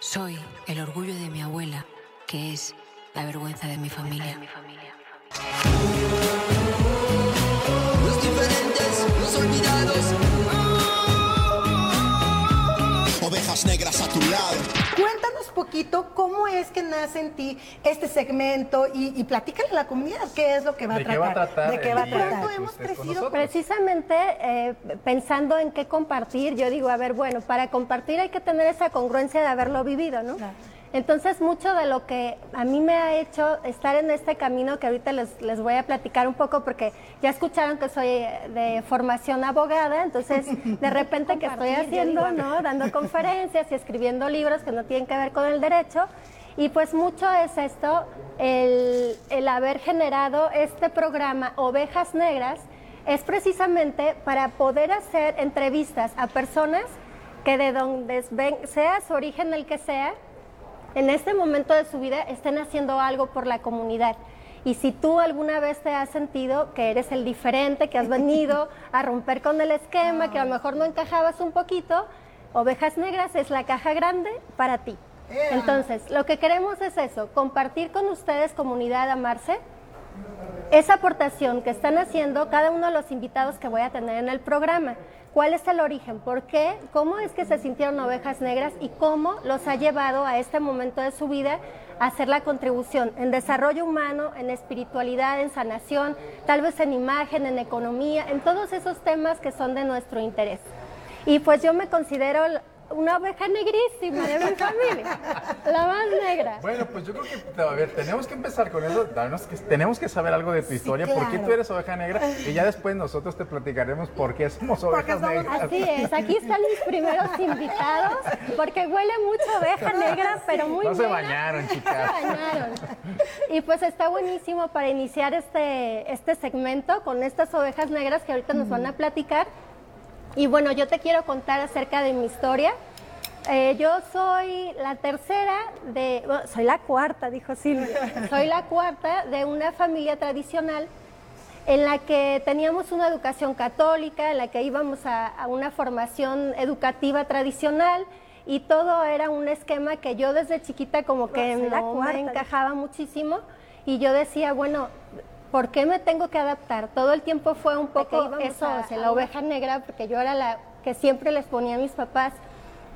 Soy el orgullo de mi abuela, que es la vergüenza de mi familia. Poquito cómo es que nace en ti este segmento y, y platícale a la comunidad qué es lo que va a ¿De qué tratar. va a tratar ¿De qué va a tratar? hemos crecido precisamente eh, pensando en qué compartir. Yo digo, a ver, bueno, para compartir hay que tener esa congruencia de haberlo vivido, ¿no? Claro. Entonces, mucho de lo que a mí me ha hecho estar en este camino, que ahorita les, les voy a platicar un poco, porque ya escucharon que soy eh, de formación abogada, entonces, de repente que estoy haciendo, ¿no? Dando conferencias y escribiendo libros que no tienen que ver con el derecho. Y pues mucho es esto, el, el haber generado este programa Ovejas Negras, es precisamente para poder hacer entrevistas a personas que de donde ven- sea su origen el que sea, en este momento de su vida estén haciendo algo por la comunidad. Y si tú alguna vez te has sentido que eres el diferente, que has venido a romper con el esquema, que a lo mejor no encajabas un poquito, Ovejas Negras es la caja grande para ti. Entonces, lo que queremos es eso, compartir con ustedes, comunidad, amarse, esa aportación que están haciendo cada uno de los invitados que voy a tener en el programa. ¿Cuál es el origen? ¿Por qué? ¿Cómo es que se sintieron ovejas negras y cómo los ha llevado a este momento de su vida a hacer la contribución en desarrollo humano, en espiritualidad, en sanación, tal vez en imagen, en economía, en todos esos temas que son de nuestro interés? Y pues yo me considero una oveja negrísima de mi familia, la más negra. Bueno, pues yo creo que, a ver, tenemos que empezar con eso, darnos que, tenemos que saber algo de tu historia, por qué claro. tú eres oveja negra, y ya después nosotros te platicaremos por qué somos ovejas somos- negras. Así es, aquí están mis primeros invitados, porque huele mucho oveja negra, pero muy No se negra. bañaron, No se chicas. bañaron. Y pues está buenísimo para iniciar este, este segmento con estas ovejas negras que ahorita nos van a platicar. Y bueno, yo te quiero contar acerca de mi historia. Eh, yo soy la tercera de, bueno, soy la cuarta, dijo Silvia. Soy la cuarta de una familia tradicional en la que teníamos una educación católica, en la que íbamos a, a una formación educativa tradicional y todo era un esquema que yo desde chiquita como que la no cuarta. me encajaba muchísimo y yo decía, bueno, ¿por qué me tengo que adaptar? Todo el tiempo fue un poco eso, a- o sea, la oveja negra, porque yo era la que siempre les ponía a mis papás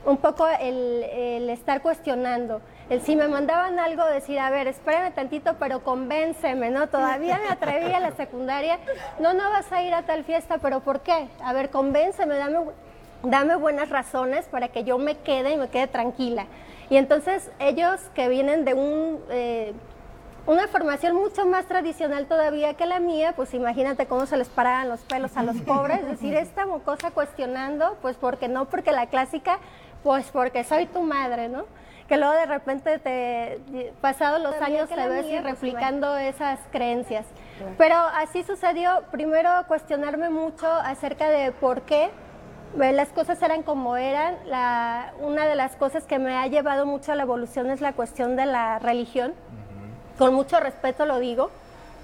un poco el, el estar cuestionando, el si me mandaban algo, decir, a ver, espérame tantito, pero convénceme, ¿no? Todavía me atreví a la secundaria, no, no vas a ir a tal fiesta, pero ¿por qué? A ver, convénceme, dame, dame buenas razones para que yo me quede y me quede tranquila. Y entonces ellos que vienen de un... eh, una formación mucho más tradicional todavía que la mía, pues imagínate cómo se les paraban los pelos a los pobres, es decir, esta mocosa cuestionando, pues porque no, porque la clásica, pues porque soy tu madre, ¿no? Que luego de repente te, pasados los Todavía años te ves mía, y pues, replicando esas creencias. Pero así sucedió, primero cuestionarme mucho acerca de por qué eh, las cosas eran como eran. La, una de las cosas que me ha llevado mucho a la evolución es la cuestión de la religión con mucho respeto lo digo,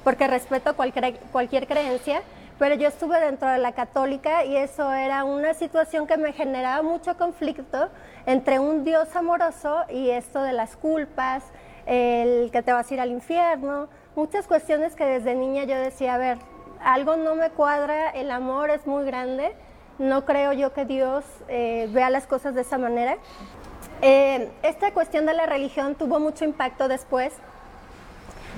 porque respeto cualquier, cualquier creencia, pero yo estuve dentro de la católica y eso era una situación que me generaba mucho conflicto entre un Dios amoroso y esto de las culpas, el que te vas a ir al infierno, muchas cuestiones que desde niña yo decía, a ver, algo no me cuadra, el amor es muy grande, no creo yo que Dios eh, vea las cosas de esa manera. Eh, esta cuestión de la religión tuvo mucho impacto después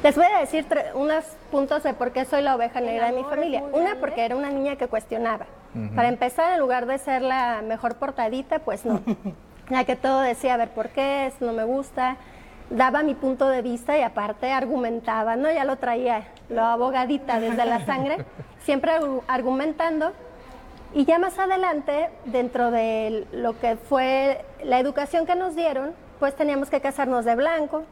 les voy a decir unos puntos de por qué soy la oveja negra de mi es familia. Una, porque era una niña que cuestionaba. Para empezar, en lugar de ser la mejor portadita, pues no. la que todo decía, a ver, ¿por qué? Esto no me gusta. Daba mi punto de vista y aparte argumentaba, ¿no? Ya lo traía, lo abogadita desde la sangre, siempre argu- argumentando. Y ya más adelante, dentro de lo que fue la educación que nos dieron, pues teníamos que casarnos de blanco.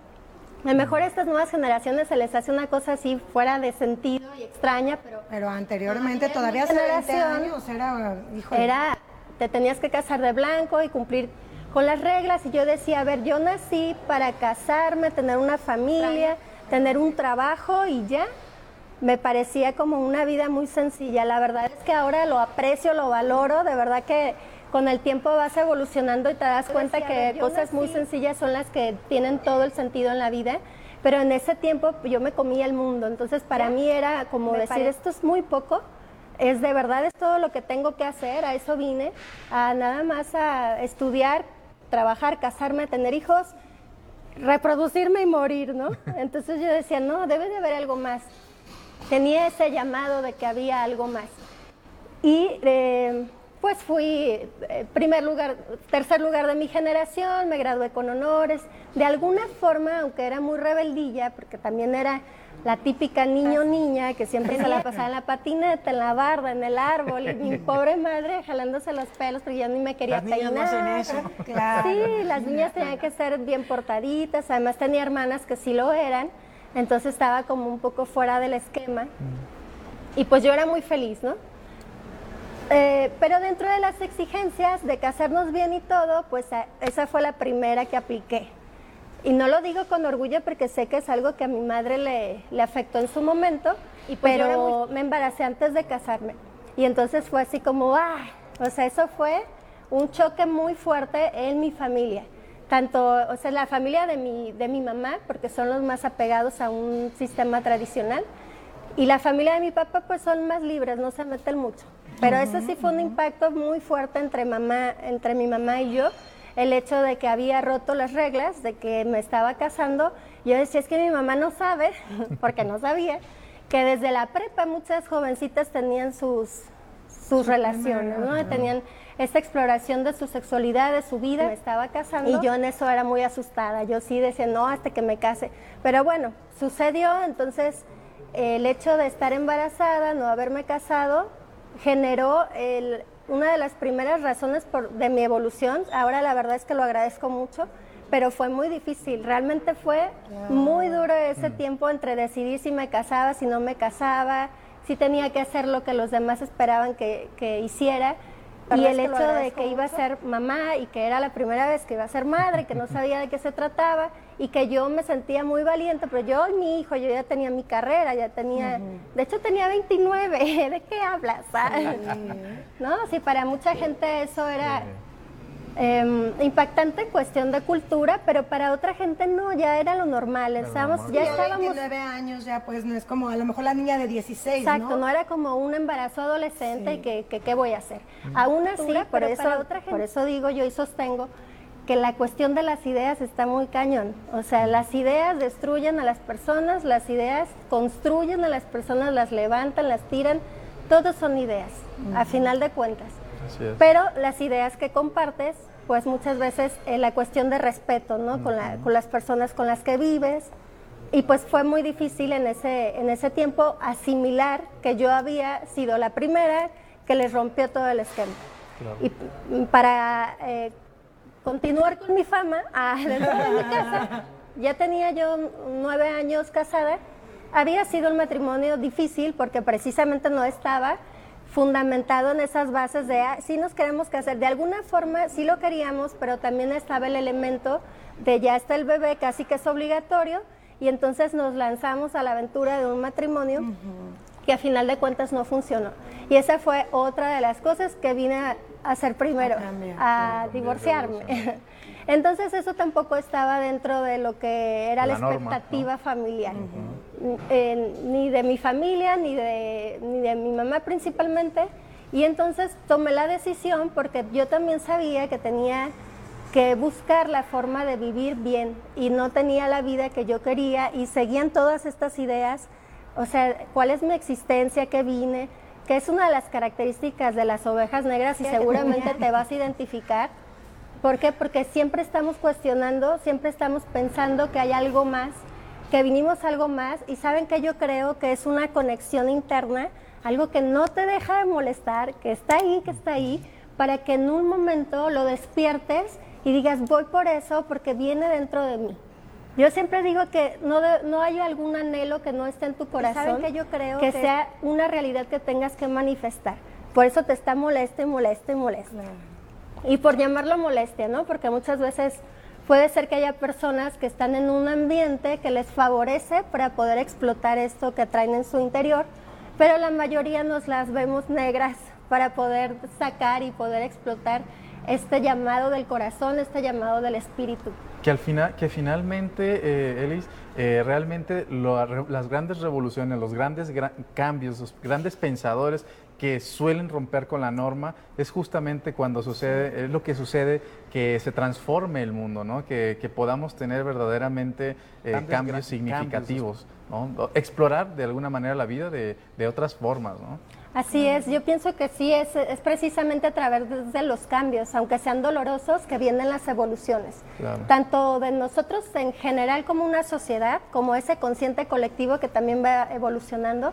A lo mejor a estas nuevas generaciones se les hace una cosa así fuera de sentido y extraña, pero Pero anteriormente, Todavía hace 20 generación años, era, híjole. era, te tenías que casar de blanco y cumplir con las reglas. Y yo decía, a ver, yo nací para casarme, tener una familia, tener un trabajo y ya. Me parecía como una vida muy sencilla. La verdad es que ahora lo aprecio, lo valoro, de verdad que con el tiempo vas evolucionando y te das cuenta decía, que cosas muy sencillas son las que tienen todo el sentido en la vida. Pero en ese tiempo yo me comía el mundo, entonces para Ya. mí era como Me decir, parece. esto es muy poco, es de verdad es todo lo que tengo que hacer, a eso vine, a nada más a estudiar, trabajar, casarme, tener hijos, reproducirme y morir, ¿no? Entonces yo decía, no, debe de haber algo más. Tenía ese llamado de que había algo más. Y eh, pues fui eh, primer lugar, tercer lugar de mi generación, me gradué con honores. De alguna forma, aunque era muy rebeldilla, porque también era la típica niño niña que siempre se la pasaba en la patineta, en la barda, en el árbol, y mi pobre madre jalándose los pelos porque yo ni me quería Las niñas no peinar. hacen eso. Claro. Sí, las niñas tenían que ser bien portaditas, además tenía hermanas que sí lo eran, entonces estaba como un poco fuera del esquema. Y pues yo era muy feliz, ¿no? Eh, pero dentro de las exigencias de casarnos bien y todo, pues a- esa fue la primera que apliqué. Y no lo digo con orgullo porque sé que es algo que a mi madre le, le afectó en su momento, Y pues pero me embaracé antes de casarme. Y entonces fue así como, ¡ah! O sea, eso fue un choque muy fuerte en mi familia. Tanto, o sea, la familia de mi, de mi mamá, porque son los más apegados a un sistema tradicional, y la familia de mi papá, pues son más libres, no se meten mucho. Pero eso sí fue un impacto muy fuerte entre, mamá, entre mi mamá y yo, el hecho de que había roto las reglas, de que me estaba casando. Yo decía, es que mi mamá no sabe, porque no sabía, que desde la prepa muchas jovencitas tenían sus, sus relaciones, ¿no? Tenían esa exploración de su sexualidad, de su vida. Me estaba casando y yo en eso era muy asustada. Yo sí decía, no, hasta que me case. Pero bueno, sucedió, entonces el hecho de estar embarazada, no haberme casado, generó el- una de las primeras razones por- de mi evolución. Ahora la verdad es que lo agradezco mucho, pero fue muy difícil. Realmente fue muy duro ese tiempo entre decidir si me casaba, si no me casaba, si tenía que hacer lo que los demás esperaban que, que hiciera. Y el hecho de que iba a ser mamá y que era la primera vez que iba a ser madre, que no sabía de qué se trataba y que yo me sentía muy valiente, pero yo mi hijo, yo ya tenía mi carrera, ya tenía, de hecho tenía 29, ¿de qué hablas? ¿No? Sí, para mucha gente eso era em, impactante en cuestión de cultura, pero para otra gente no, ya era lo normal, estábamos, ya Ya estábamos 29 años ya pues no es como a lo mejor la niña de 16, Exacto, ¿no? no era como un embarazo adolescente y que, que qué voy a hacer. Aún así, Cultura, por pero eso, para otra gente. por eso digo yo y sostengo que la cuestión de las ideas está muy cañón. O sea, las ideas destruyen a las personas, las ideas construyen a las personas, las levantan, las tiran. Todos son ideas, a final de cuentas. Así es. Pero las ideas que compartes, pues muchas veces eh, la cuestión de respeto, ¿no? Con, la- con las personas con las que vives. Y pues fue muy difícil en ese, en ese tiempo asimilar que yo había sido la primera que les rompió todo el esquema. Y mm, para eh, continuar con mi fama, ah, dentro de mi casa, ya tenía yo nueve años casada, había sido un matrimonio difícil porque precisamente no estaba fundamentado en esas bases de, ah, sí nos queremos casar, de alguna forma sí lo queríamos, pero también estaba el elemento de ya está el bebé, casi que es obligatorio, y entonces nos lanzamos a la aventura de un matrimonio que a final de cuentas no funcionó. Y esa fue otra de las cosas que vine a hacer primero, cambiar. a divorciarme. Entonces eso tampoco estaba dentro de lo que era la, La norma, expectativa familiar, Eh, ni de mi familia, ni de, ni de mi mamá principalmente. Y entonces tomé la decisión porque yo también sabía que tenía que buscar la forma de vivir bien y no tenía la vida que yo quería y seguían todas estas ideas, o sea, cuál es mi existencia, qué vine, que es una de las características de las ovejas negras y seguramente te vas a identificar. ¿Por qué? Porque siempre estamos cuestionando, siempre estamos pensando que hay algo más, que vinimos algo más y saben que yo creo que es una conexión interna, algo que no te deja de molestar, que está ahí, que está ahí, para que en un momento lo despiertes y digas, voy por eso porque viene dentro de mí. Yo siempre digo que no, de- no hay algún anhelo que no esté en tu corazón, saben que yo creo que que- sea una realidad que tengas que manifestar. Por eso te está molesta y molesta y molesta. Y por llamarlo molestia, ¿no? Porque muchas veces puede ser que haya personas que están en un ambiente que les favorece para poder explotar esto que traen en su interior, pero la mayoría nos las vemos negras para poder sacar y poder explotar este llamado del corazón, este llamado del espíritu. Que al final, que finalmente, eh, Elis, eh, realmente lo- las grandes revoluciones, los grandes gra- cambios, los grandes pensadores que suelen romper con la norma es justamente cuando sucede, es lo que sucede que se transforme el mundo, ¿no? Que, que podamos tener verdaderamente eh, Cambios significativos, ¿no? Explorar de alguna manera la vida de, de otras formas, ¿no? Así es, yo pienso que sí, es, es precisamente a través de los cambios, aunque sean dolorosos, que vienen las evoluciones. Claro. Tanto de nosotros en general como una sociedad, como ese consciente colectivo que también va evolucionando,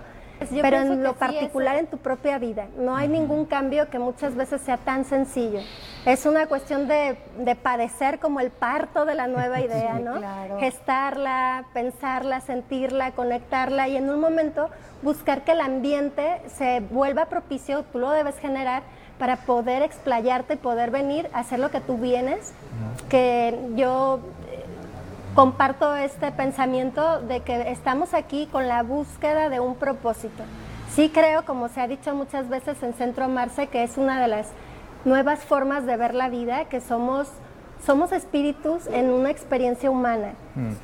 pero en lo particular en tu propia vida. No hay ningún cambio que muchas veces sea tan sencillo. Es una cuestión de, de padecer como el parto de la nueva idea, ¿no? claro. gestarla, pensarla, sentirla, conectarla y en un momento buscar que el ambiente se vuelva propicio, tú lo debes generar para poder explayarte y poder venir a hacer lo que tú vienes, que yo comparto este pensamiento de que estamos aquí con la búsqueda de un propósito. Sí creo, como se ha dicho muchas veces en Centro Marce, que es una de las nuevas formas de ver la vida, que somos, somos espíritus en una experiencia humana.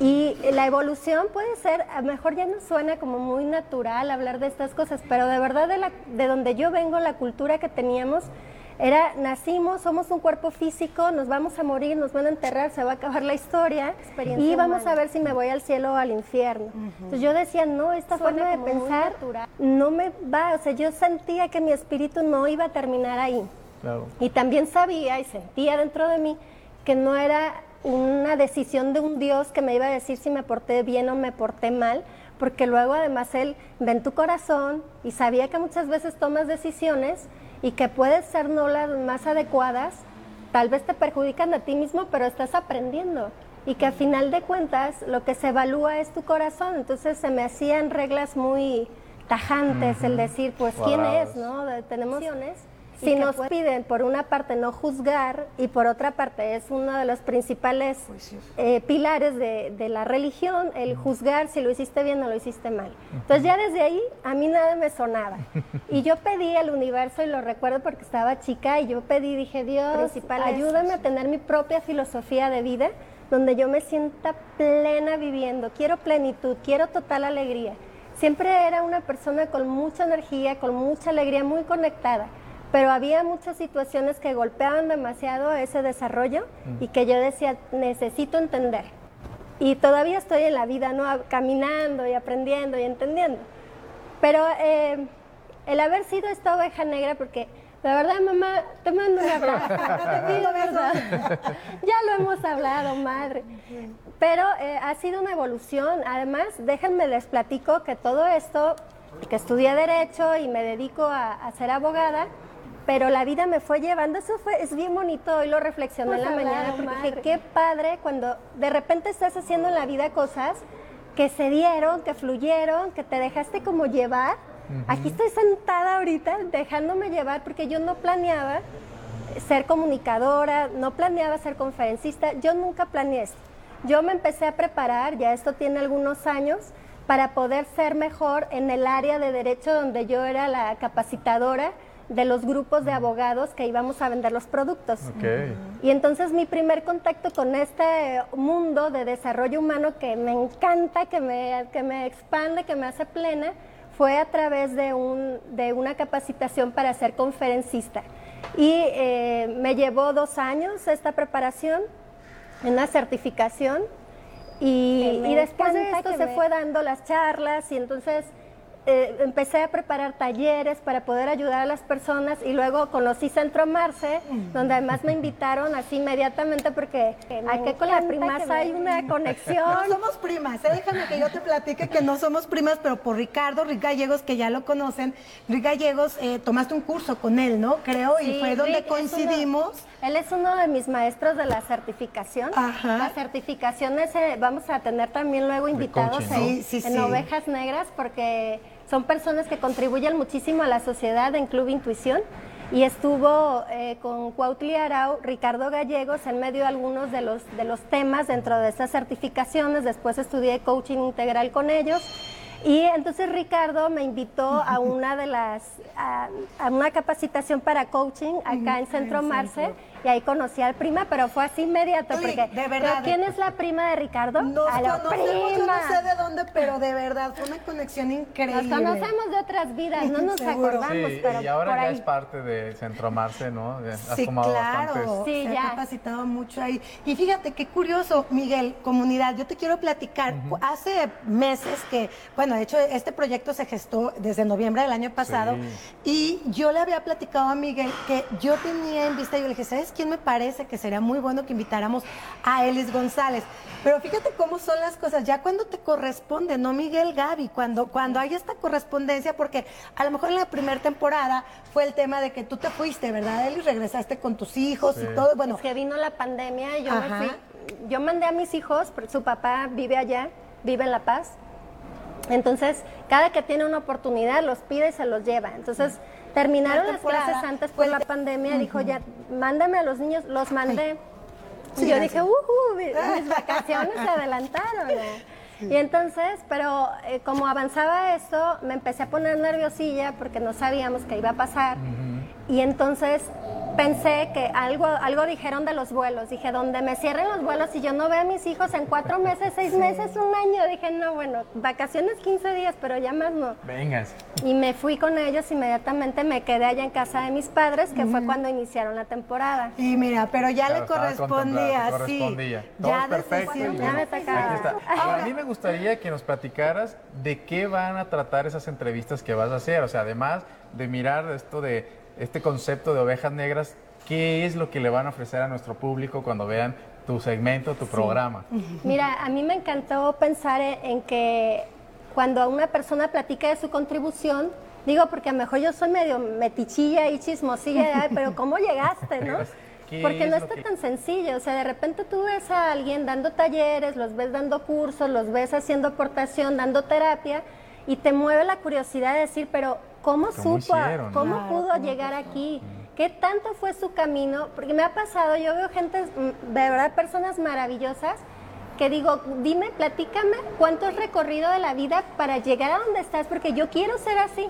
Y la evolución puede ser, a lo mejor ya nos suena como muy natural hablar de estas cosas, pero de verdad de, la- de donde yo vengo, la cultura que teníamos, era, nacimos, somos un cuerpo físico, nos vamos a morir, nos van a enterrar, se va a acabar la historia y vamos a ver si me voy al cielo o al infierno. Entonces yo decía, no, esta forma de pensar no me va, o sea, yo sentía que mi espíritu no iba a terminar ahí. Claro. Y también sabía y sentía dentro de mí que no era una decisión de un Dios que me iba a decir si me porté bien o me porté mal, porque luego además Él ve en tu corazón y sabía que muchas veces tomas decisiones y que pueden ser no las más adecuadas, tal vez te perjudican a ti mismo, pero estás aprendiendo. Y que a final de cuentas lo que se evalúa es tu corazón. Entonces se me hacían reglas muy tajantes el decir, pues, ¿quién es? ¿no? Tenemos opciones. Si nos piden, por una parte, no juzgar y por otra parte, es uno de los principales eh, pilares de, de la religión, el juzgar si lo hiciste bien o lo hiciste mal. Entonces ya desde ahí a mí nada me sonaba. Y yo pedí al universo, y lo recuerdo porque estaba chica, y yo pedí, dije, Dios, ayúdame a tener mi propia filosofía de vida, donde yo me sienta plena viviendo, quiero plenitud, quiero total alegría. Siempre era una persona con mucha energía, con mucha alegría, muy conectada pero había muchas situaciones que golpeaban demasiado ese desarrollo y que yo decía, necesito entender. Y todavía estoy en la vida, ¿no? Caminando y aprendiendo y entendiendo. Pero eh, el haber sido esta oveja negra, porque la verdad, mamá, te mando un abrazo. te pido perdón. ya lo hemos hablado, madre. Pero eh, ha sido una evolución. Además, déjenme les platico que todo esto, que estudié Derecho y me dedico a, a ser abogada, pero la vida me fue llevando, eso fue, es bien bonito, hoy lo reflexioné en la Hemos mañana, porque madre. qué padre cuando de repente estás haciendo en la vida cosas que se dieron, que fluyeron, que te dejaste como llevar. Aquí estoy sentada ahorita dejándome llevar porque yo no planeaba ser comunicadora, no planeaba ser conferencista, yo nunca planeé esto. Yo me empecé a preparar, ya esto tiene algunos años, para poder ser mejor en el área de derecho donde yo era la capacitadora de los grupos de abogados que íbamos a vender los productos. Y entonces mi primer contacto con este mundo de desarrollo humano que me encanta, que me, que me expande, que me hace plena, fue a través de, un, de una capacitación para ser conferencista. Y eh, me llevó dos años esta preparación, una certificación, y, después de esto se me- fue dando las charlas y entonces eh, empecé a preparar talleres para poder ayudar a las personas y luego conocí Centro Marce, donde además me invitaron así inmediatamente porque aquí con la encanta primasa que hay una No conexión. somos primas, ¿eh? déjame que yo te platique que no somos primas, pero por Ricardo, Rick Gallegos, que ya lo conocen, Rick Gallegos, eh, tomaste un curso con él, ¿no? Creo, y fue donde Rick es uno- coincidimos. él es uno de mis maestros de la certificación. Ajá. Las certificaciones eh, vamos a tener también luego invitados coaching, ¿no? en, Sí, sí, en sí. Ovejas Negras porque son personas que contribuyen muchísimo a la sociedad en Club Intuición. Y estuvo eh, con Cuautli Arau, Ricardo Gallegos, en medio de algunos de los, de los temas dentro de estas certificaciones. Después estudié coaching integral con ellos. Y entonces Ricardo me invitó a una de las, a, a una capacitación para coaching acá en Centro Marce y ahí conocí al prima, pero fue así inmediato, Eli, porque de verdad, ¿pero ¿quién es la prima de Ricardo? Nos a la conocemos, yo prima. no sé de dónde, pero de verdad fue una conexión increíble. Nos conocemos de otras vidas, no nos Seguro. acordamos, Sí, pero y ahora por ya ahí. es parte de Centromarse, ¿no? De- Has Sí, tomado claro. bastantes. Sí, se ya. ha capacitado mucho ahí. Y fíjate qué curioso, Miguel, comunidad, yo te quiero platicar. Hace meses que, bueno, de hecho, este proyecto se gestó desde noviembre del año pasado. Y yo le había platicado a Miguel que yo tenía en vista, yo le dije, ¿sabes quién me parece que sería muy bueno que invitáramos a Elis González? Pero fíjate cómo son las cosas, ya cuando te corresponde, no Miguel Gaby, cuando, cuando hay esta correspondencia, porque a lo mejor en la primera temporada fue el tema de que tú te fuiste, ¿verdad, Elis? Regresaste con tus hijos y todo. Bueno, Es que vino la pandemia, yo Ajá. me fui, yo mandé a mis hijos, su papá vive allá, vive en La Paz. Entonces, cada que tiene una oportunidad los pide y se los lleva. Entonces, terminaron La las clases antes fue por la de- pandemia, dijo ya, mándame a los niños, los mandé. Sí, y yo dije, uhu, mi- mis vacaciones se adelantaron. ¿eh? Y entonces, pero eh, como avanzaba esto, me empecé a poner nerviosilla porque no sabíamos qué iba a pasar. Y entonces pensé que algo, algo dijeron de los vuelos. Dije, donde me cierren los vuelos y yo no veo a mis hijos en cuatro meses, seis meses, un año. Dije, no, bueno, vacaciones 15 días, pero ya más no. Vengas. Y me fui con ellos inmediatamente, me quedé allá en casa de mis padres, que fue cuando iniciaron la temporada. Y mira, pero ya Claro, le correspondía, te sí. correspondía. Todo Ya perfecto. Ya me está. Ahora, a mí me gustaría que nos platicaras de qué van a tratar esas entrevistas que vas a hacer. O sea, además de mirar esto de este concepto de ovejas negras, ¿qué es lo que le van a ofrecer a nuestro público cuando vean tu segmento, tu programa? Mira, a mí me encantó pensar en, en que cuando una persona platica de su contribución, digo, porque a lo mejor yo soy medio metichilla y chismosilla, "Ay, pero ¿cómo llegaste, no? ¿Qué Porque no está que- tan sencillo, o sea, de repente tú ves a alguien dando talleres, los ves dando cursos, los ves haciendo aportación, dando terapia, y te mueve la curiosidad de decir, pero ¿cómo, ¿Cómo supo? hicieron? ¿Cómo Claro, pudo ¿cómo llegar aquí? ¿Qué tanto fue su camino? Porque me ha pasado, yo veo gente, mm, de verdad, personas maravillosas, que digo, dime, platícame cuánto has recorrido de la vida para llegar a donde estás, porque yo quiero ser así.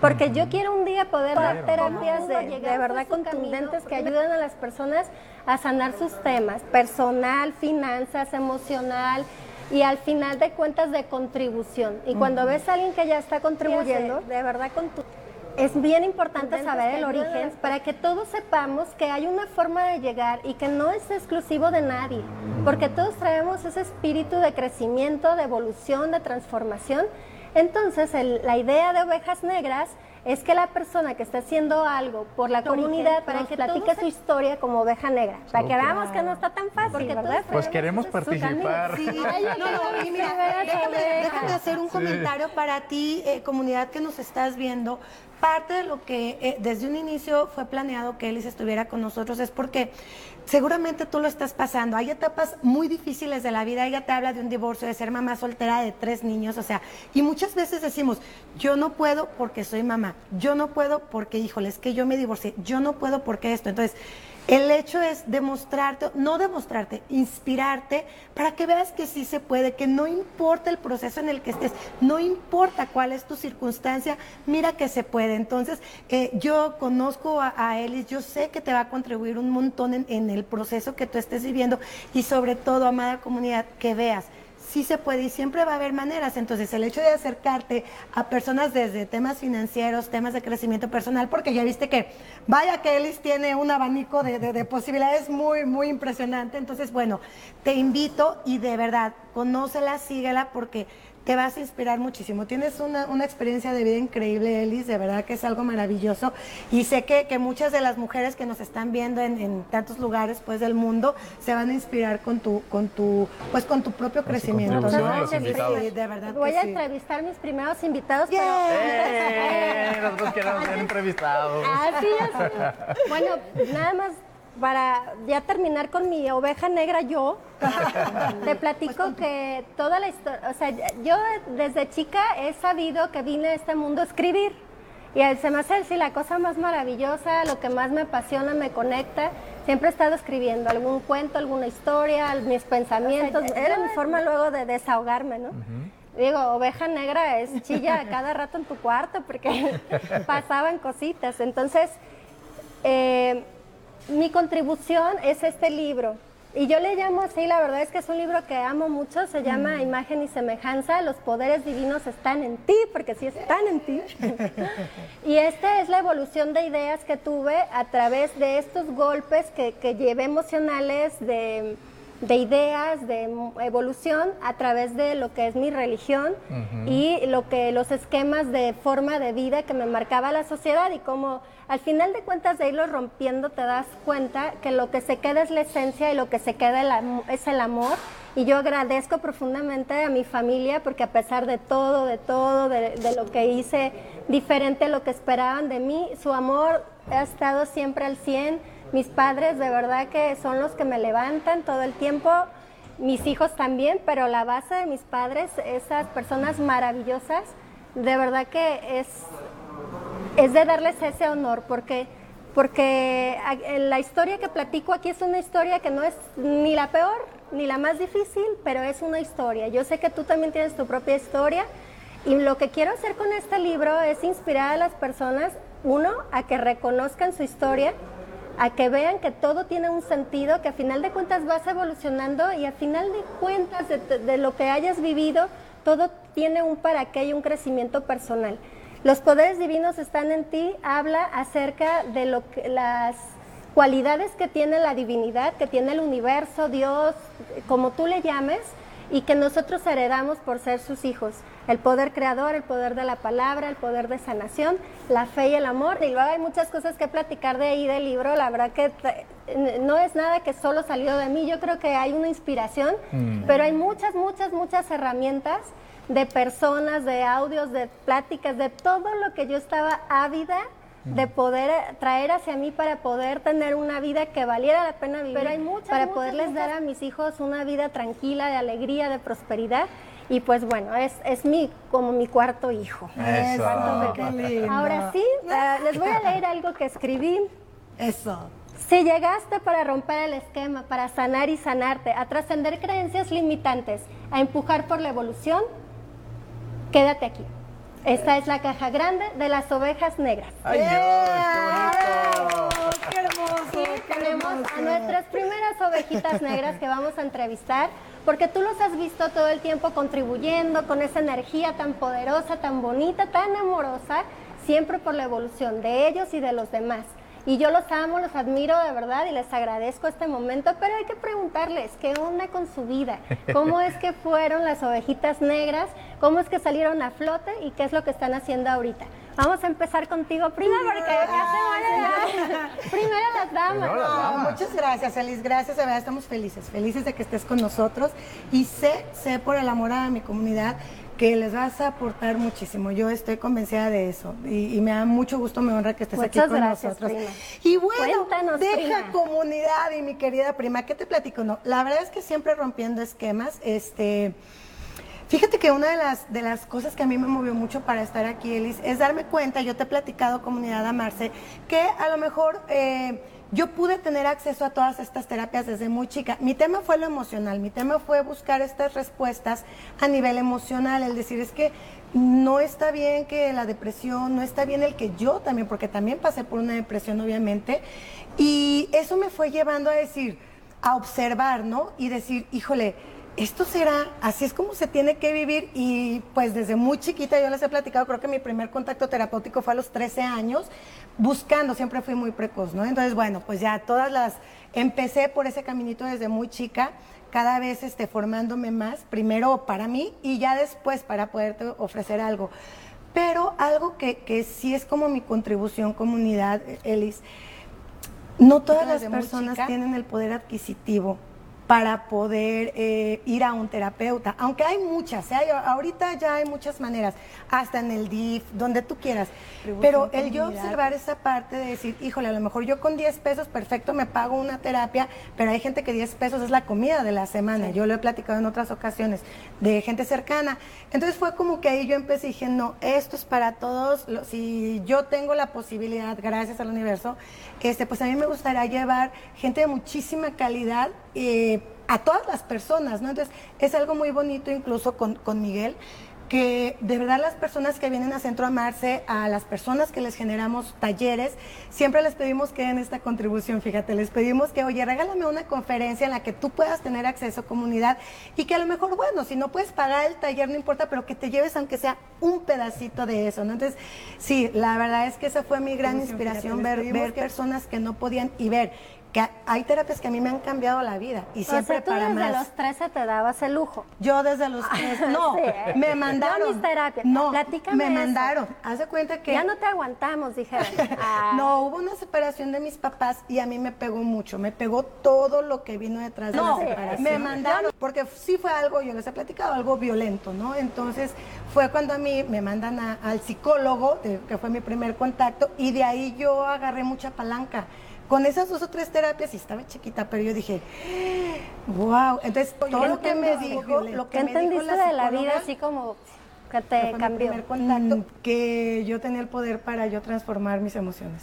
Porque yo quiero un día poder dar terapias de, de verdad contundentes que ayuden a las personas a sanar sus temas, personal, finanzas, emocional y al final de cuentas de contribución. Y cuando ves a alguien que ya está contribuyendo, de verdad con tu- es bien importante saber el origen para que todos sepamos que hay una forma de llegar y que no es exclusivo de nadie, porque todos traemos ese espíritu de crecimiento, de evolución, de transformación. Entonces, el- la idea de ovejas negras es que la persona que está haciendo algo por la comunidad para que platique su historia como oveja negra, para que veamos que no está tan fácil, ¿verdad? Pues queremos participar. Sí, Ay, yo no, quiero no, y ver mira, las déjame, ovejas. déjame hacer un comentario para ti, eh, comunidad que nos estás viendo. Parte de lo que eh, desde un inicio fue planeado que Elis estuviera con nosotros es porque seguramente tú lo estás pasando. Hay etapas muy difíciles de la vida. Ella te habla de un divorcio, de ser mamá soltera de tres niños, o sea, y muchas veces decimos, yo no puedo porque soy mamá, yo no puedo porque, híjole, es que yo me divorcié, yo no puedo porque esto. Entonces, el hecho es demostrarte, no demostrarte, inspirarte para que veas que sí se puede, que no importa el proceso en el que estés, no importa cuál es tu circunstancia, mira que se puede. Entonces, eh, yo conozco a, a Elis, yo sé que te va a contribuir un montón en, en el proceso que tú estés viviendo y sobre todo, amada comunidad, que veas sí se puede y siempre va a haber maneras. Entonces, el hecho de acercarte a personas desde temas financieros, temas de crecimiento personal, porque ya viste que, vaya que Elis tiene un abanico de, de- de posibilidades muy, muy impresionante. Entonces, bueno, te invito y de verdad, conócela, síguela, porque te vas a inspirar muchísimo. Tienes una, una experiencia de vida increíble, Elis, de verdad que es algo maravilloso. Y sé que, que muchas de las mujeres que nos están viendo en, en tantos lugares pues, del mundo se van a inspirar con tu, con tu, pues, con tu propio crecimiento. ¿no? y los Sí, de verdad Voy que a sí. entrevistar mis primeros invitados, pero... ¡Eh! Nosotros queremos ser entrevistados. Así es. Bueno, nada más para ya terminar con mi oveja negra yo, te platico que toda la historia, o sea, yo desde chica he sabido que vine a este mundo a escribir. Y se me hace decir la cosa más maravillosa, lo que más me apasiona, me conecta. Siempre he estado escribiendo algún cuento, alguna historia, mis pensamientos. Era mi forma luego de desahogarme, ¿no? Digo, oveja negra es chilla a cada rato en tu cuarto porque pasaban cositas. Entonces, eh, mi contribución es este libro. Y yo le llamo así, la verdad es que es un libro que amo mucho, se llama Mm. Imagen y Semejanza, los poderes divinos están en ti, porque sí están en ti. y esta es la evolución de ideas que tuve a través de estos golpes que, que llevé emocionales de, de ideas, de evolución a través de lo que es mi religión y lo que los esquemas de forma de vida que me marcaba la sociedad. Y como al final de cuentas de irlo rompiendo te das cuenta que lo que se queda es la esencia y lo que se queda el es el amor. Y yo agradezco profundamente a mi familia porque a pesar de todo, de todo, de, de lo que hice diferente a lo que esperaban de mí, su amor ha estado siempre al 100. Mis padres de verdad que son los que me levantan todo el tiempo, mis hijos también, pero la base de mis padres, esas personas maravillosas, de verdad que es, es de darles ese honor, porque, porque la historia que platico aquí es una historia que no es ni la peor ni la más difícil, pero es una historia. Yo sé que tú también tienes tu propia historia y lo que quiero hacer con este libro es inspirar a las personas, uno, a que reconozcan su historia, a que vean que todo tiene un sentido, que a final de cuentas vas evolucionando y a final de cuentas de, de lo que hayas vivido, todo tiene un para qué y un crecimiento personal. Los poderes divinos están en ti, habla acerca de lo que las cualidades que tiene la divinidad, que tiene el universo, Dios, como tú le llames, y que nosotros heredamos por ser sus hijos. El poder creador, el poder de la palabra, el poder de sanación, la fe y el amor. Y luego hay muchas cosas que platicar de ahí del libro. La verdad que no es nada que solo salió de mí. Yo creo que hay una inspiración, pero hay muchas, muchas, muchas herramientas de personas, de audios, de pláticas, de todo lo que yo estaba ávida de poder traer hacia mí para poder tener una vida que valiera la pena vivir, Pero hay muchas, para muchas, poderles muchas- dar a mis hijos una vida tranquila, de alegría, de prosperidad. Y pues bueno, es, es mi, como mi cuarto hijo. Eso. Ahora sí, eh, les voy a leer algo que escribí. Eso. Si llegaste para romper el esquema, para sanar y sanarte, a trascender creencias limitantes, a empujar por la evolución, quédate aquí. Esta es la caja grande de las ovejas negras. ¡Ay, Dios! ¡Qué bonito! ¡Qué hermoso! Sí, qué tenemos a nuestras primeras ovejitas negras que vamos a entrevistar, porque tú los has visto todo el tiempo contribuyendo con esa energía tan poderosa, tan bonita, tan amorosa, siempre por la evolución de ellos y de los demás. Y yo los amo, los admiro de verdad y les agradezco este momento, pero hay que preguntarles qué onda con su vida, cómo es que fueron las ovejitas negras, cómo es que salieron a flote y qué es lo que están haciendo ahorita. Vamos a empezar contigo, prima, porque acá se van a- primero las damas. Primero las No, damas. muchas gracias, Elis. Gracias, de verdad, estamos felices. Felices de que estés con nosotros. Y sé, sé por el amor a mi comunidad que les vas a aportar muchísimo. Yo estoy convencida de eso. Y, y me da mucho gusto, me honra que estés aquí con gracias, nosotros. prima. Y bueno, Cuéntanos, deja prima. comunidad y mi querida prima, ¿qué te platico? No, la verdad es que siempre rompiendo esquemas, este... Fíjate que una de las, de las cosas que a mí me movió mucho para estar aquí, Elis, es darme cuenta, yo te he platicado, comunidad Amarse, que a lo mejor eh, yo pude tener acceso a todas estas terapias desde muy chica. Mi tema fue lo emocional, mi tema fue buscar estas respuestas a nivel emocional, el decir es que no está bien que la depresión, no está bien el que yo también, porque también pasé por una depresión obviamente, y eso me fue llevando a decir, a observar, ¿no? Y decir, híjole, esto será, así es como se tiene que vivir y pues desde muy chiquita yo les he platicado, creo que mi primer contacto terapéutico fue a los 13 años, buscando, siempre fui muy precoz, ¿no? Entonces, bueno, pues ya todas las, empecé por ese caminito desde muy chica, cada vez este, formándome más, primero para mí y ya después para poderte ofrecer algo. Pero algo que, que sí es como mi contribución comunidad, Elis, no todas las personas tienen el poder adquisitivo para poder eh, ir a un terapeuta, aunque hay muchas, ¿eh? Hay- ahorita ya hay muchas maneras, hasta en el DIF, donde tú quieras, pero el yo observar esa parte de decir, híjole, a lo mejor yo con 10 pesos, perfecto, me pago una terapia, pero hay gente que 10 pesos es la comida de la semana, yo lo he platicado en otras ocasiones, de gente cercana, entonces fue como que ahí yo empecé y dije, no, esto es para todos, si yo tengo la posibilidad, gracias al universo, este, pues a mí me gustaría llevar gente de muchísima calidad eh, a todas las personas, ¿no? Entonces es algo muy bonito incluso con, con Miguel, que de verdad las personas que vienen a Centro Amarse, a las personas que les generamos talleres, siempre les pedimos que den esta contribución, fíjate, les pedimos que, oye, regálame una conferencia en la que tú puedas tener acceso a comunidad y que a lo mejor, bueno, si no puedes pagar el taller, no importa, pero que te lleves aunque sea un pedacito de eso, ¿no? Entonces, sí, la verdad es que esa fue mi gran inspiración, ver, ver personas que no podían y ver que hay terapias que a mí me han cambiado la vida y siempre o sea, tú para desde más. los 13 te dabas el lujo. Yo desde los tres, no, Sí, ¿eh? me mandaron. Yo mis terapias. No, Platícame me eso. mandaron. Haz de cuenta que Ya no te aguantamos, dijeron. Ah, no, hubo una separación de mis papás y a mí me pegó mucho, me pegó todo lo que vino detrás de No, la separación. Me mandaron, porque sí fue algo, yo les he platicado, algo violento, ¿no? Entonces fue cuando a mí me mandan a- al psicólogo, de- que fue mi primer contacto, y de ahí yo agarré mucha palanca. Con esas dos o tres terapias, y estaba chiquita, pero yo dije, wow. Entonces, todo lo que me dijo, lo ¿Qué que me dijo entendiste la de la vida así como que te mi cambió? primer contacto, Mm. que yo tenía el poder para yo transformar mis emociones.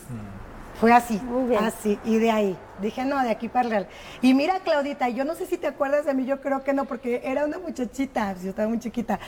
Fue así, Muy bien. así, y de ahí. Dije, no, de aquí para el real. Y mira, Claudita, yo no sé si te acuerdas de mí, yo creo que no, porque era una muchachita, yo estaba muy chiquita,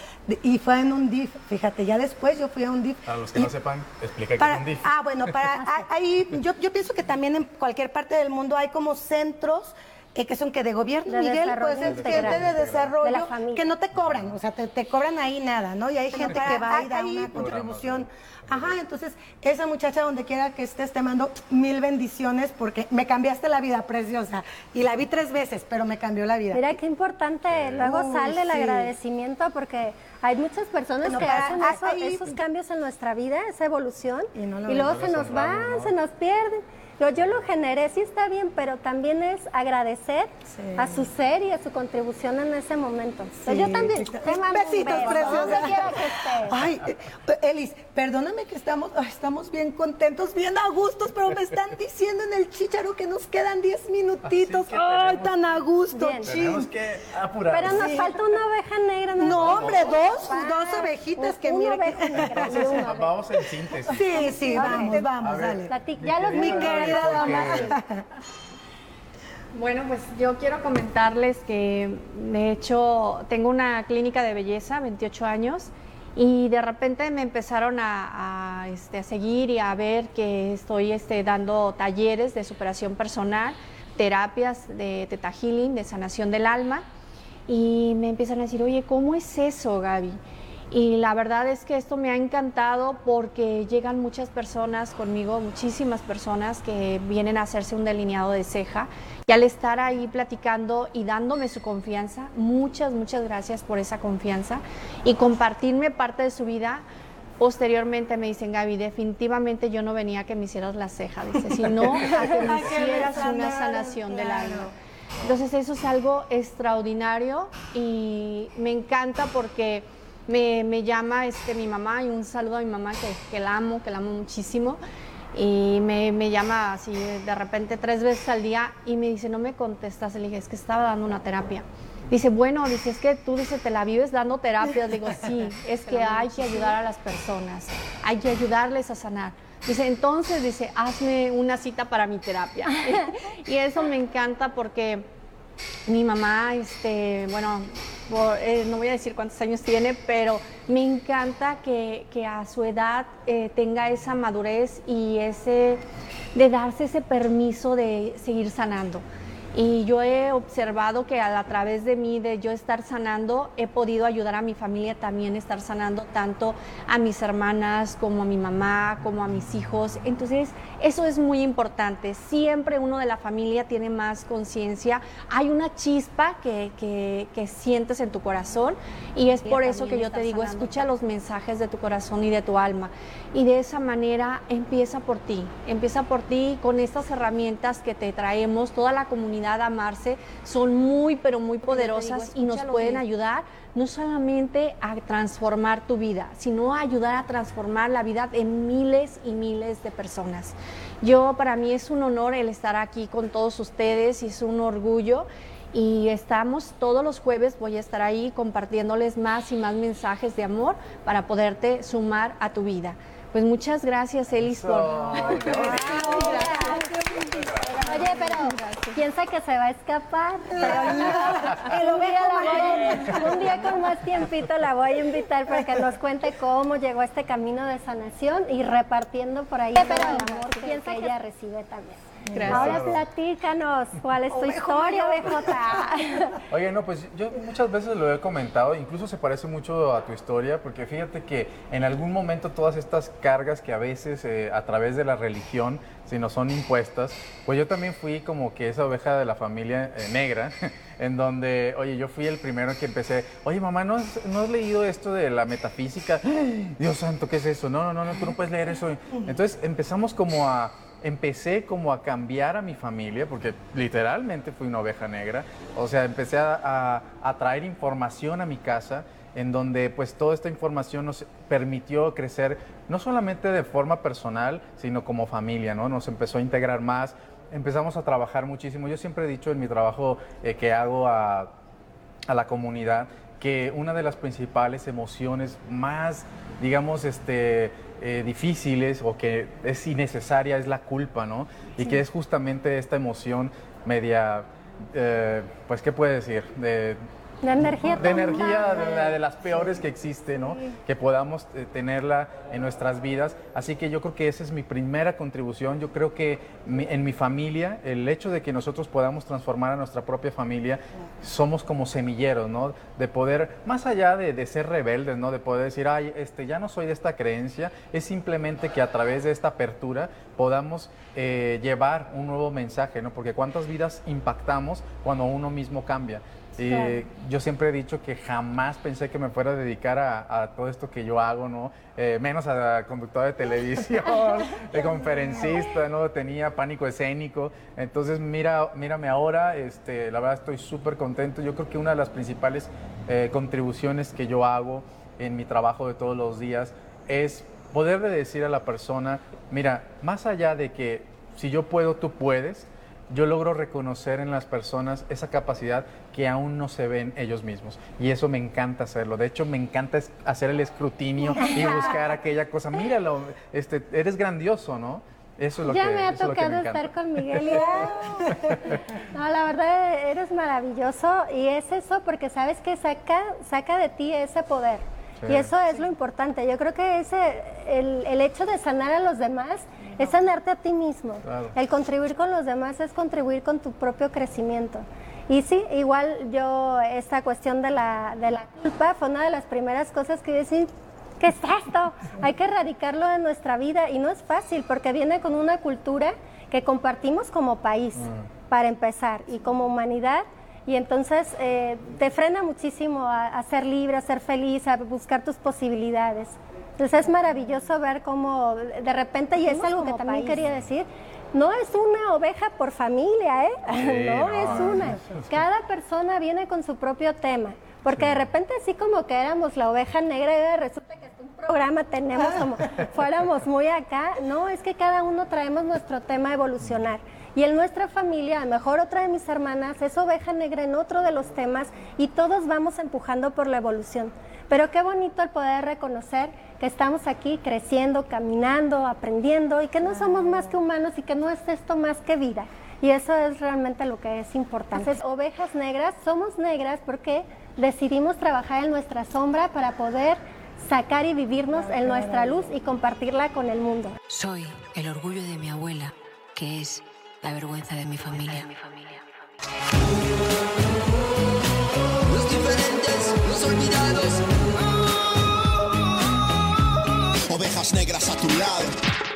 y fue en un DIF, fíjate, ya después yo fui a un DIF. Para los que y- no sepan, explica qué para- es un DIF. Ah, bueno, para a- ahí yo, yo pienso que también en cualquier parte del mundo hay como centros eh, que son que de gobierno, De Miguel, pues es integral. gente de desarrollo De la familia. que no te cobran, o sea, te, te cobran ahí nada, ¿no? Y hay gente que va y da ahí una contribución. Ajá, entonces esa muchacha donde quiera que estés te mando mil bendiciones porque me cambiaste la vida, preciosa. Y la vi tres veces, pero me cambió la vida. Mira qué importante, luego Uy, sale el sí. agradecimiento porque hay muchas personas No, que para- hacen eso- ahí- esos cambios en nuestra vida, esa evolución, Y no lo y luego se nos van, se nos pierden. Yo, yo lo generé, sí está bien, pero también es agradecer Sí. a su ser y a su contribución en ese momento. Yo también te mando un Besitos, beso, preciosa. que estés. Ay, eh, Elis, perdóname que estamos, ay, estamos bien contentos, bien a gustos, pero me están diciendo en el chicharo que nos quedan 10 minutitos. Que Ay, tenemos- tan a gusto. Tenemos que apurar. Pero nos Sí. falta una oveja negra. No, hombre, dos, Ah, dos ovejitas que mira que- negra, Entonces, vamos en síntesis. Sí, sí, vamos, vamos, ver. dale. Ya los Mi. Bueno, pues yo quiero comentarles que de hecho tengo una clínica de belleza, 28 años, y de repente me empezaron a, a, este, a seguir y a ver que estoy este, dando talleres de superación personal, terapias de teta healing, de sanación del alma, y me empiezan a decir, oye, ¿cómo es eso, Gaby? Y la verdad es que esto me ha encantado porque llegan muchas personas conmigo, muchísimas personas que vienen a hacerse un delineado de ceja. Y al estar ahí platicando y dándome su confianza, muchas, muchas gracias por esa confianza y compartirme parte de su vida. Posteriormente me dicen, Gaby, definitivamente yo no venía a que me hicieras la ceja, dice, sino a que me hicieras una sanación del alma. Entonces eso es algo extraordinario y me encanta porque me, me llama este, mi mamá y un saludo a mi mamá que, que la amo, que la amo muchísimo. Y me, me llama así de repente tres veces al día y me dice, no me contestas. Le dije, es que estaba dando una terapia. Dice, bueno, dice, es que tú dice, te la vives dando terapias. Digo, sí, es que hay que ayudar a las personas, hay que ayudarles a sanar. Dice, entonces, dice, hazme una cita para mi terapia. y eso me encanta porque mi mamá, este, bueno, eh, no voy a decir cuántos años tiene, pero me encanta que, que a su edad eh, tenga esa madurez y ese, de darse ese permiso de seguir sanando. Y yo he observado que a, a través de mí, de yo estar sanando, he podido ayudar a mi familia también a estar sanando, tanto a mis hermanas como a mi mamá, como a mis hijos. Entonces, eso es muy importante. Siempre uno de la familia tiene más conciencia. Hay una chispa que, que- que sientes en tu corazón y es por eso que yo te digo, sanando. escucha los mensajes de tu corazón y de tu alma. Y de esa manera empieza por ti, empieza por ti con estas herramientas que te traemos, toda la comunidad amarse, son muy, pero muy poderosas y nos pueden ayudar no solamente a transformar tu vida, sino a ayudar a transformar la vida de miles y miles de personas. Yo, para mí es un honor el estar aquí con todos ustedes y es un orgullo. Y estamos todos los jueves, voy a estar ahí compartiéndoles más y más mensajes de amor para poderte sumar a tu vida. Pues muchas gracias, Elis, por... Pero piensa que se va a escapar. Pero no, un día ovejo la voy a Un día con más tiempito la voy a invitar para que nos cuente cómo llegó a este camino de sanación y repartiendo por ahí todo el amor que, que ella recibe también. Gracias. Ahora platícanos, ¿cuál es tu historia, BJ? Oye, no, pues yo muchas veces lo he comentado, incluso se parece mucho a tu historia, porque fíjate que en algún momento todas estas cargas que a veces eh, a través de la religión, si nos son impuestas, pues yo también fui como que esa oveja de la familia eh, negra, en donde, oye, yo fui el primero que empecé, oye, mamá, ¿no has, ¿no has leído esto de la metafísica? Dios santo, ¿qué es eso? No, no, no, no, tú no puedes leer eso. Entonces empezamos como a empecé como a cambiar a mi familia, porque literalmente fui una oveja negra, o sea, empecé a, a- traer información a mi casa, en donde pues toda esta información nos permitió crecer, no solamente de forma personal, sino como familia, ¿no? Nos empezó a integrar más, empezamos a trabajar muchísimo. Yo siempre he dicho en mi trabajo eh, que hago a, a la comunidad que una de las principales emociones más, digamos, este, eh, difíciles o que es innecesaria es la culpa, ¿no? Y que es justamente esta emoción media, eh, pues, ¿qué puede decir? De, La energía de energía de, la- de las peores que existe, ¿no? Que podamos eh, tenerla en nuestras vidas. Así que yo creo que esa es mi primera contribución. Yo creo que mi- en mi familia, el hecho de que nosotros podamos transformar a nuestra propia familia, somos como semilleros, ¿no? De poder, más allá de, de ser rebeldes, ¿no? De poder decir, ay, este, ya no soy de esta creencia, es simplemente que a través de esta apertura podamos eh, llevar un nuevo mensaje, ¿no? Porque cuántas vidas impactamos cuando uno mismo cambia. Y Claro. yo siempre he dicho que jamás pensé que me fuera a dedicar a, a todo esto que yo hago, ¿no? Eh, menos a conductor de televisión, de conferencista, ¿no? Tenía pánico escénico. Entonces, mira, mírame ahora, este, la verdad estoy súper contento. Yo creo que una de las principales eh, contribuciones que yo hago en mi trabajo de todos los días es poderle decir a la persona, mira, más allá de que si yo puedo, tú puedes, yo logro reconocer en las personas esa capacidad que aún no se ven ellos mismos. Y eso me encanta hacerlo. De hecho, me encanta hacer el escrutinio y buscar aquella cosa. Míralo, este, eres grandioso, ¿no? Eso es lo ya que me ha eso es lo que tocado me encanta. estar con Miguel y no, la verdad eres maravilloso y es eso porque sabes que saca, saca de ti ese poder Sí. y eso es lo importante. Yo creo que ese, el, el hecho de sanar a los demás es sanarte a ti mismo. Claro. El contribuir con los demás es contribuir con tu propio crecimiento. Y sí, igual yo, esta cuestión de la, de la culpa fue una de las primeras cosas que yo decía, ¿qué es esto? Hay que erradicarlo de nuestra vida y no es fácil porque viene con una cultura que compartimos como país, para empezar, y como humanidad. Y entonces eh, te frena muchísimo a, a ser libre, a ser feliz, a buscar tus posibilidades. Entonces es maravilloso ver cómo de repente, y es algo que también país. quería decir, no es una oveja por familia, ¿eh? Sí, no, no, es una. Cada persona viene con su propio tema. Porque de repente así como que éramos la oveja negra y ahora resulta que un programa tenemos como fuéramos muy acá. No, es que cada uno traemos nuestro tema a evolucionar. Y en nuestra familia, a lo mejor otra de mis hermanas es oveja negra en otro de los temas y todos vamos empujando por la evolución. Pero qué bonito el poder reconocer que estamos aquí creciendo, caminando, aprendiendo y que no somos más que humanos y que no es esto más que vida. Y eso es realmente lo que es importante. Entonces, ovejas negras, somos negras porque decidimos trabajar en nuestra sombra para poder sacar y vivirnos en nuestra luz y compartirla con el mundo. Soy el orgullo de mi abuela, que es la vergüenza de mi familia. Los diferentes, los olvidados. Ovejas negras a tu lado.